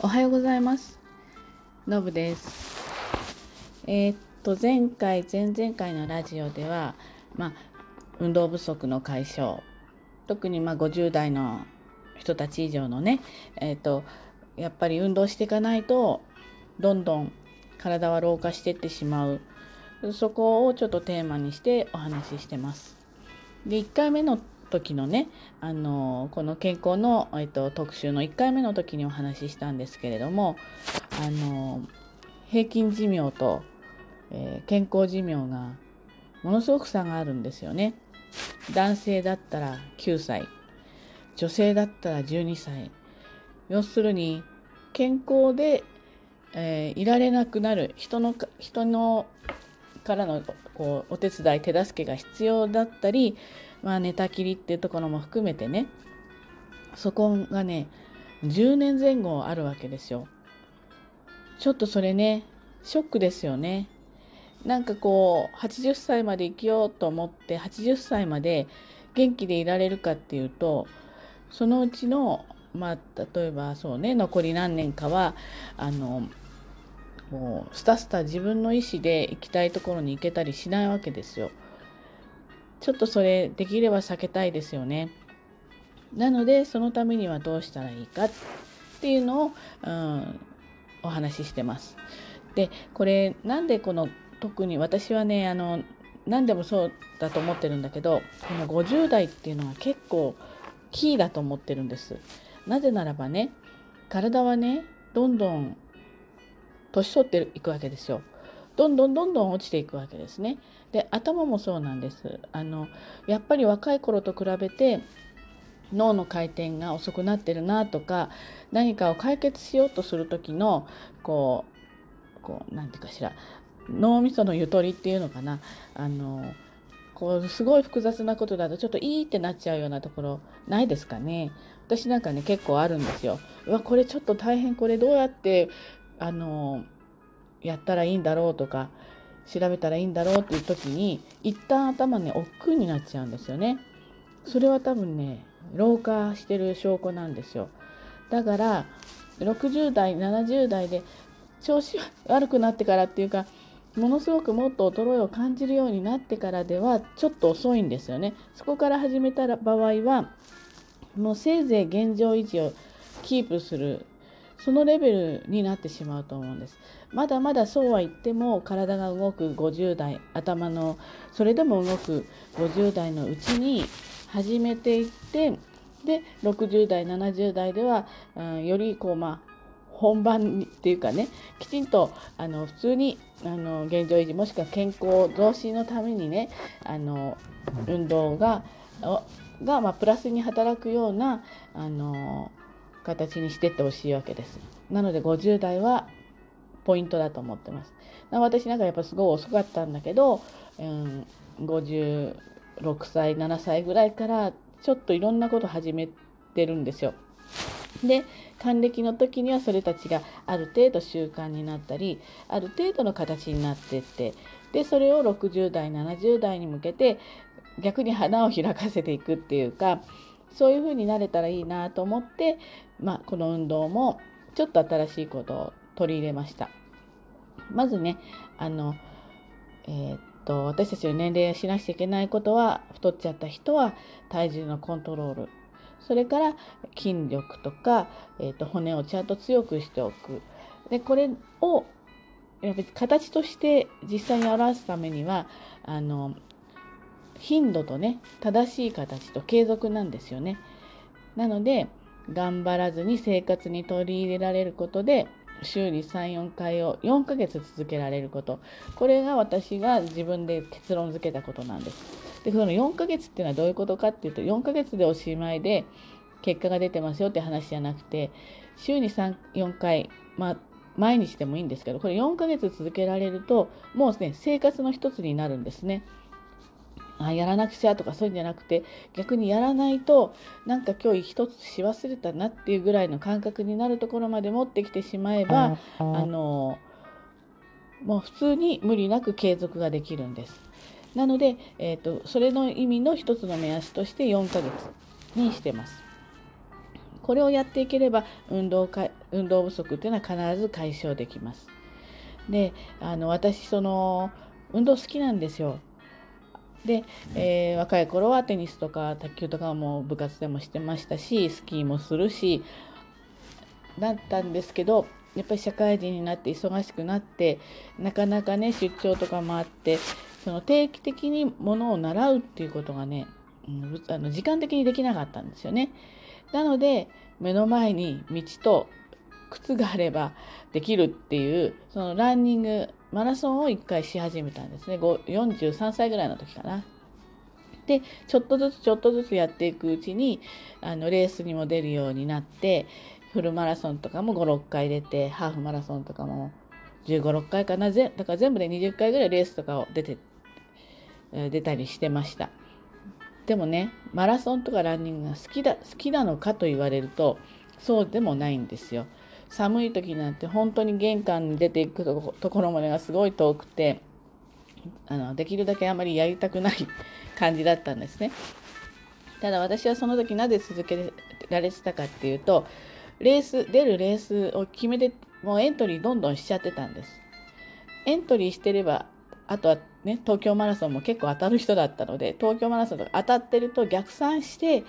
おはようございます。のぶです。えー、っと前回前々回のラジオではまあ運動不足の解消特にま50代の人たち以上のねえー、っとやっぱり運動していかないとどんどん体は老化してってしまう。そこをちょっとテーマにしてお話ししてます。で1回目の時のねあのこの健康の、えっと、特集の1回目の時にお話ししたんですけれどもあの平均寿命と、えー、健康寿命がものすごく差があるんですよね。男性だったら9歳女性だったら12歳要するに健康で、えー、いられなくなる人の人のからのこうお手伝い手助けが必要だったりまあ、寝たきりっていうところも含めてねそこがね10年前後あるわけですよ。ちょっとそれねショックですよね。なんかこう80歳まで生きようと思って80歳まで元気でいられるかっていうとそのうちのまあ例えばそうね残り何年かはあのもうスタスタ自分の意思で行きたいところに行けたりしないわけですよ。ちょっとそれできれば避けたいですよね。なのでそのためにはどうしたらいいかっていうのを、うん、お話ししてます。でこれなんでこの特に私はねあの何でもそうだと思ってるんだけどこの50代っていうのは結構キーだと思ってるんです。なぜならばね体はねどんどん年取っていくわけですよ。どんどんどんどん落ちていくわけですね。で頭もそうなんです。あのやっぱり若い頃と比べて脳の回転が遅くなってるなとか何かを解決しようとする時のこうこう何て言うかしら脳みそのゆとりっていうのかなあのこうすごい複雑なことだとちょっといいってなっちゃうようなところないですかね私なんかね結構あるんですよ。うわこれちょっと大変これどうやってあのやったらいいんだろうとか調べたらいいんだろうっていう時に一旦頭ね億劫になっちゃうんですよね。それは多分ね老化してる証拠なんですよ。だから60代70代で調子悪くなってからっていうかものすごくもっと衰えを感じるようになってからではちょっと遅いんですよね。そこから始めた場合はもうせいぜい現状維持をキープするそのレベルになってしまうと思うんです。まだまだそうは言っても体が動く50代頭のそれでも動く50代のうちに始めていってで60代70代では、うん、よりこうまあ本番っていうかねきちんとあの普通にあの現状維持もしくは健康増進のためにねあの運動がが、まあ、プラスに働くようなあの形にしてってほしいわけです。なので50代はポイントだと思ってます。私なんかやっぱすごい遅かったんだけど、うん、56歳7歳ぐらいからちょっといろんなこと始めてるんですよ。で還暦の時にはそれたちがある程度習慣になったりある程度の形になってってでそれを60代70代に向けて逆に花を開かせていくっていうかそういう風になれたらいいなと思って、まあ、この運動もちょっと新しいことを取り入れました。まずねあの、えー、っと私たちの年齢をしなくちゃいけないことは太っちゃった人は体重のコントロールそれから筋力とか、えー、と骨をちゃんと強くしておくでこれをやっぱり形として実際に表すためにはあの頻度とね正しい形と継続なんですよね。なので頑張らずに生活に取り入れられることで週に34回を4ヶ月続けられることこれが私が自分で結論付けたことなんです。でその4ヶ月っていうのはどういうことかっていうと4ヶ月でおしまいで結果が出てますよって話じゃなくて週に34回まあ毎日でもいいんですけどこれ4ヶ月続けられるともうね生活の一つになるんですね。あやらなくちゃとかそういうんじゃなくて逆にやらないとなんか今日一つし忘れたなっていうぐらいの感覚になるところまで持ってきてしまえばあのもう普通に無理なく継続ができるんです。なので、えーと、それの意味の一つの目安として4ヶ月にしてます。これをやっていければ運動運動不足っていうのは必ず解消できます。であの私その運動好きなんですよ。で、えー、若い頃はテニスとか卓球とかも部活でもしてましたしスキーもするしだったんですけどやっぱり社会人になって忙しくなってなかなかね出張とかもあってその定期的にものを習うっていうことがね、うん、あの時間的にできなかったんですよね。なので目の前に道と靴があればできるっていうそのランニングマラソンを1回し始めたんですね。43歳ぐらいの時かな。でちょっとずつちょっとずつやっていくうちにあのレースにも出るようになってフルマラソンとかも56回出てハーフマラソンとかも1 5 6回かな。だから全部で20回ぐらいレースとかを出て出たりしてました。でもねマラソンとかランニングが好きだ好きなのかと言われるとそうでもないんですよ。寒い時なんて本当に玄関に出ていくところまでがすごい遠くてあのできるだけあまりやりたくない感じだったんですね。ただ私はその時なぜ続けられてたかっていうとレース出るレースを決めてもうエントリーどんどんしちゃってたんです。エントリーしてればあとはね東京マラソンも結構当たる人だったので東京マラソンとか当たってると逆算して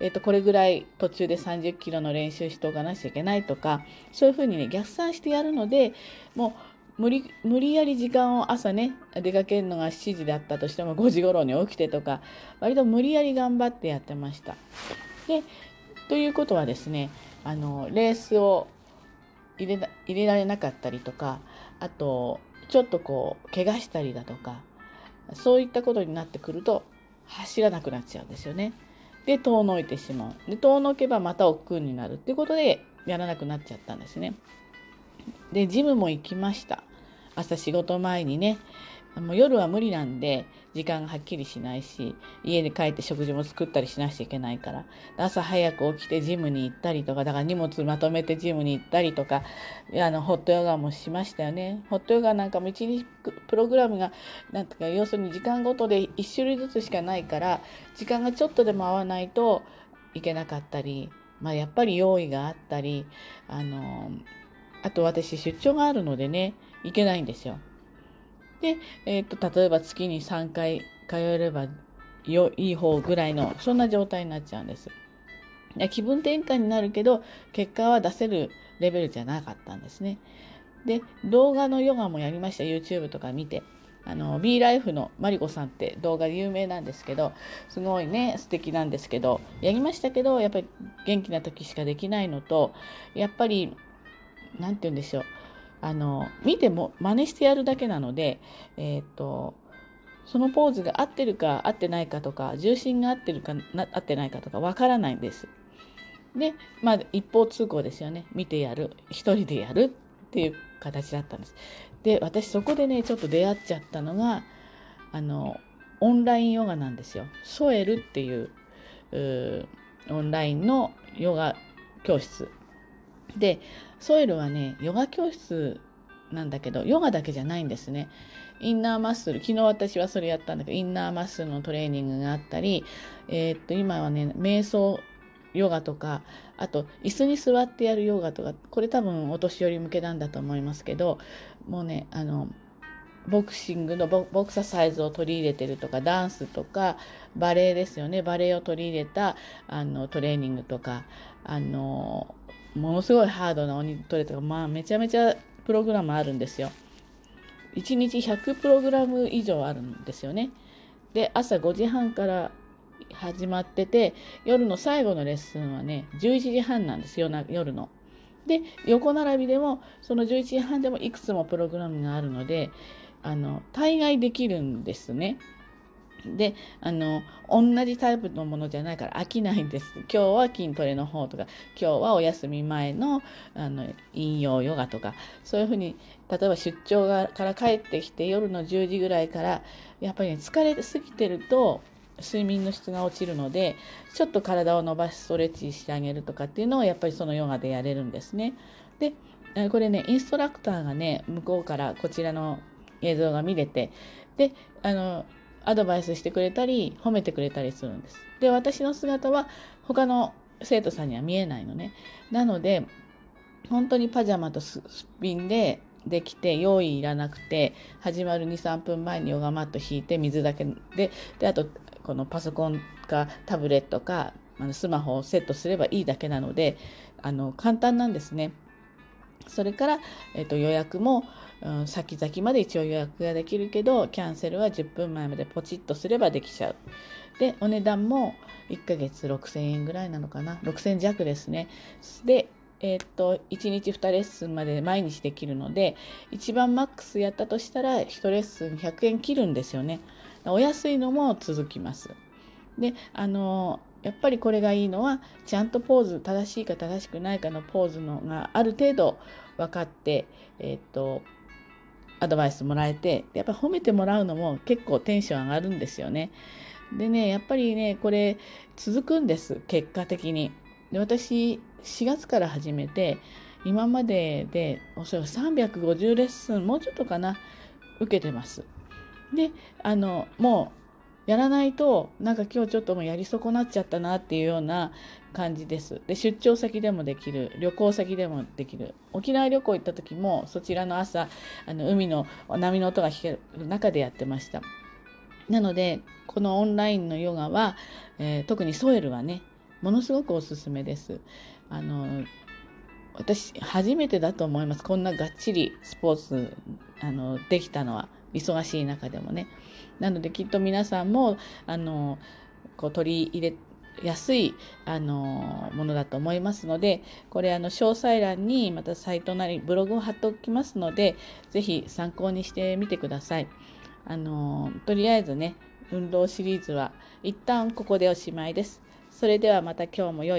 えー、とこれぐらい途中で30キロの練習しておかなきゃいけないとかそういうふうにね逆算してやるのでもう無理無理やり時間を朝ね出かけるのが7時だったとしても5時頃に起きてとか割と無理やり頑張ってやってました。でということはですねあのレースを入れ入れられなかったりとかあとちょっとこう怪我したりだとかそういったことになってくると走らなくなっちゃうんですよね。で遠のいてしまう。で遠のけばまた億劫になるっていうことでやらなくなっちゃったんですね。でジムも行きました。朝仕事前にねもう夜は無理なんで時間がはっきりしないし家に帰って食事も作ったりしなくちゃいけないから朝早く起きてジムに行ったりとかだから荷物まとめてジムに行ったりとかあのホットヨガもしましたよねホットヨガなんかも一日プログラムがなんとか要するに時間ごとで1種類ずつしかないから時間がちょっとでも合わないといけなかったり、まあ、やっぱり用意があったりあのあと私出張があるのでね行けないんですよ。で、えーと、例えば月に3回通えればよいい方ぐらいのそんな状態になっちゃうんです。気分転換になるけど結果は出せるレベルじゃなかったんですね。で動画のヨガもやりました YouTube とか見て。あの B ライフのマリコさんって動画で有名なんですけどすごいね素敵なんですけどやりましたけどやっぱり元気な時しかできないのとやっぱり何て言うんでしょうあの見ても真似してやるだけなので、えーと、そのポーズが合ってるか合ってないかとか重心が合ってるかな合ってないかとかわからないんです。でまあ一方通行ですよね見てやる一人でやるっていう形だったんです。で私そこでねちょっと出会っちゃったのがあのオンラインヨガなんですよ。ソエルっていうオンラインのヨガ教室でソイルはねヨガ教室なんだけどヨガだけじゃないんですね。インナーマッスル昨日私はそれやったんだけどインナーマッスルのトレーニングがあったり、えー、っと今はね瞑想ヨガとかあと椅子に座ってやるヨガとかこれ多分お年寄り向けなんだと思いますけどもうねあのボクシングのボクササイズを取り入れてるとかダンスとかバレエですよねバレエを取り入れたあのトレーニングとかあのものすごいハードな鬼トレとか、まあ、めちゃめちゃプログラムあるんですよ。1日100プログラム以上あるんですよね。で、朝5時半から始まってて、夜の最後のレッスンはね、11時半なんですよ、夜の。で、横並びでも、その11時半でもいくつもプログラムがあるので、あの、大概できるんですね。であの同じタイプのものじゃないから飽きないんです 今日は筋トレの方とか今日はお休み前のあの引用ヨガとかそういうふうに例えば出張がから帰ってきて夜の10時ぐらいからやっぱり、ね、疲れすぎてると睡眠の質が落ちるのでちょっと体を伸ばしストレッチしてあげるとかっていうのをやっぱりそのヨガでやれるんですね。でこれねインストラクターがね向こうからこちらの映像が見れてであのアドバイスしてくれたり褒めてくれたりするんです。で私の姿は他の生徒さんには見えないのね。なので本当にパジャマとすっぴんでできて用意いらなくて始まる23分前にヨガマット引いて水だけでであとこのパソコンかタブレットかあのスマホをセットすればいいだけなのであの簡単なんですね。それから、えーと、予約も、うん、先々まで一応予約ができるけどキャンセルは10分前までポチッとすればできちゃう。でお値段も1ヶ月6000円ぐらいなのかな6000弱ですね。でえー、と1日2レッスンまで毎日できるので一番マックスやったとしたら1レッスン100円切るんですよね。お安いのも続きます。であのやっぱりこれがいいのはちゃんとポーズ正しいか正しくないかのポーズのがある程度分かって、え、っとアドバイスもらえてやっぱ褒めてもらうのも結構テンション上がるんですよね。でねやっぱりねこれ続くんです結果的に。で私4月から始めて今まででおそらく350レッスンもうちょっとかな受けてます。であのもうやらないとなんか今日ちょっともうやり損なっちゃったなっていうような感じです。で出張先でもできる旅行先でもできる沖縄旅行行った時もそちらの朝あの海の波の音が聞ける中でやってました。なのでこのオンラインのヨガは、えー、特にソエルはねものすごくおすすめです。あの私初めてだと思いますこんながっちりスポーツあのできたのは忙しい中でもね。なのできっと皆さんもあのこう取り入れやすいあのものだと思いますのでこれあの詳細欄にまたサイトなりブログを貼っておきますので是非参考にしてみてください。あのとりあえずね運動シリーズは一旦ここでおしまいです。それではまた今日も良い